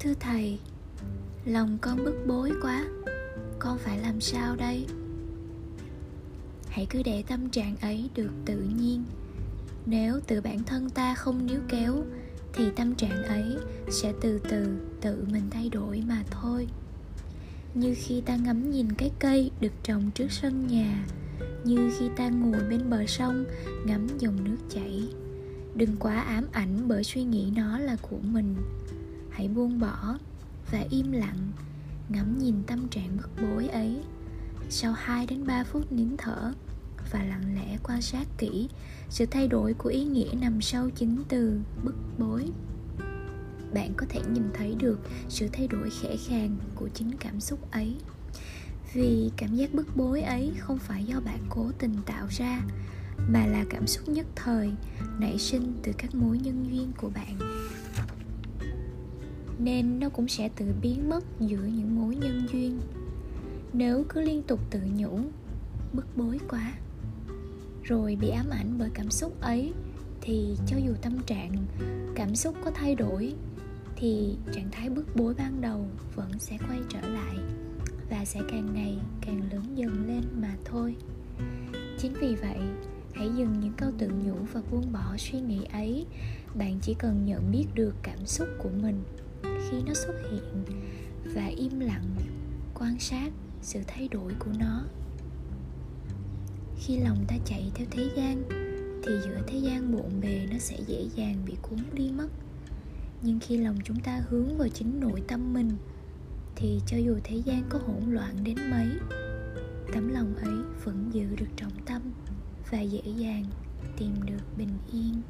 thưa thầy, lòng con bức bối quá, con phải làm sao đây? Hãy cứ để tâm trạng ấy được tự nhiên. Nếu tự bản thân ta không níu kéo, thì tâm trạng ấy sẽ từ từ tự mình thay đổi mà thôi. Như khi ta ngắm nhìn cái cây được trồng trước sân nhà, như khi ta ngồi bên bờ sông ngắm dòng nước chảy, đừng quá ám ảnh bởi suy nghĩ nó là của mình hãy buông bỏ và im lặng, ngắm nhìn tâm trạng bức bối ấy. Sau 2 đến 3 phút nín thở và lặng lẽ quan sát kỹ, sự thay đổi của ý nghĩa nằm sau chính từ bức bối. Bạn có thể nhìn thấy được sự thay đổi khẽ khàng của chính cảm xúc ấy. Vì cảm giác bức bối ấy không phải do bạn cố tình tạo ra, mà là cảm xúc nhất thời nảy sinh từ các mối nhân duyên của bạn nên nó cũng sẽ tự biến mất giữa những mối nhân duyên. Nếu cứ liên tục tự nhủ, bức bối quá. Rồi bị ám ảnh bởi cảm xúc ấy, thì cho dù tâm trạng, cảm xúc có thay đổi, thì trạng thái bức bối ban đầu vẫn sẽ quay trở lại và sẽ càng ngày càng lớn dần lên mà thôi. Chính vì vậy, hãy dừng những câu tự nhủ và buông bỏ suy nghĩ ấy. Bạn chỉ cần nhận biết được cảm xúc của mình khi nó xuất hiện và im lặng quan sát sự thay đổi của nó. Khi lòng ta chạy theo thế gian, thì giữa thế gian bộn bề nó sẽ dễ dàng bị cuốn đi mất. Nhưng khi lòng chúng ta hướng vào chính nội tâm mình, thì cho dù thế gian có hỗn loạn đến mấy, tấm lòng ấy vẫn giữ được trọng tâm và dễ dàng tìm được bình yên.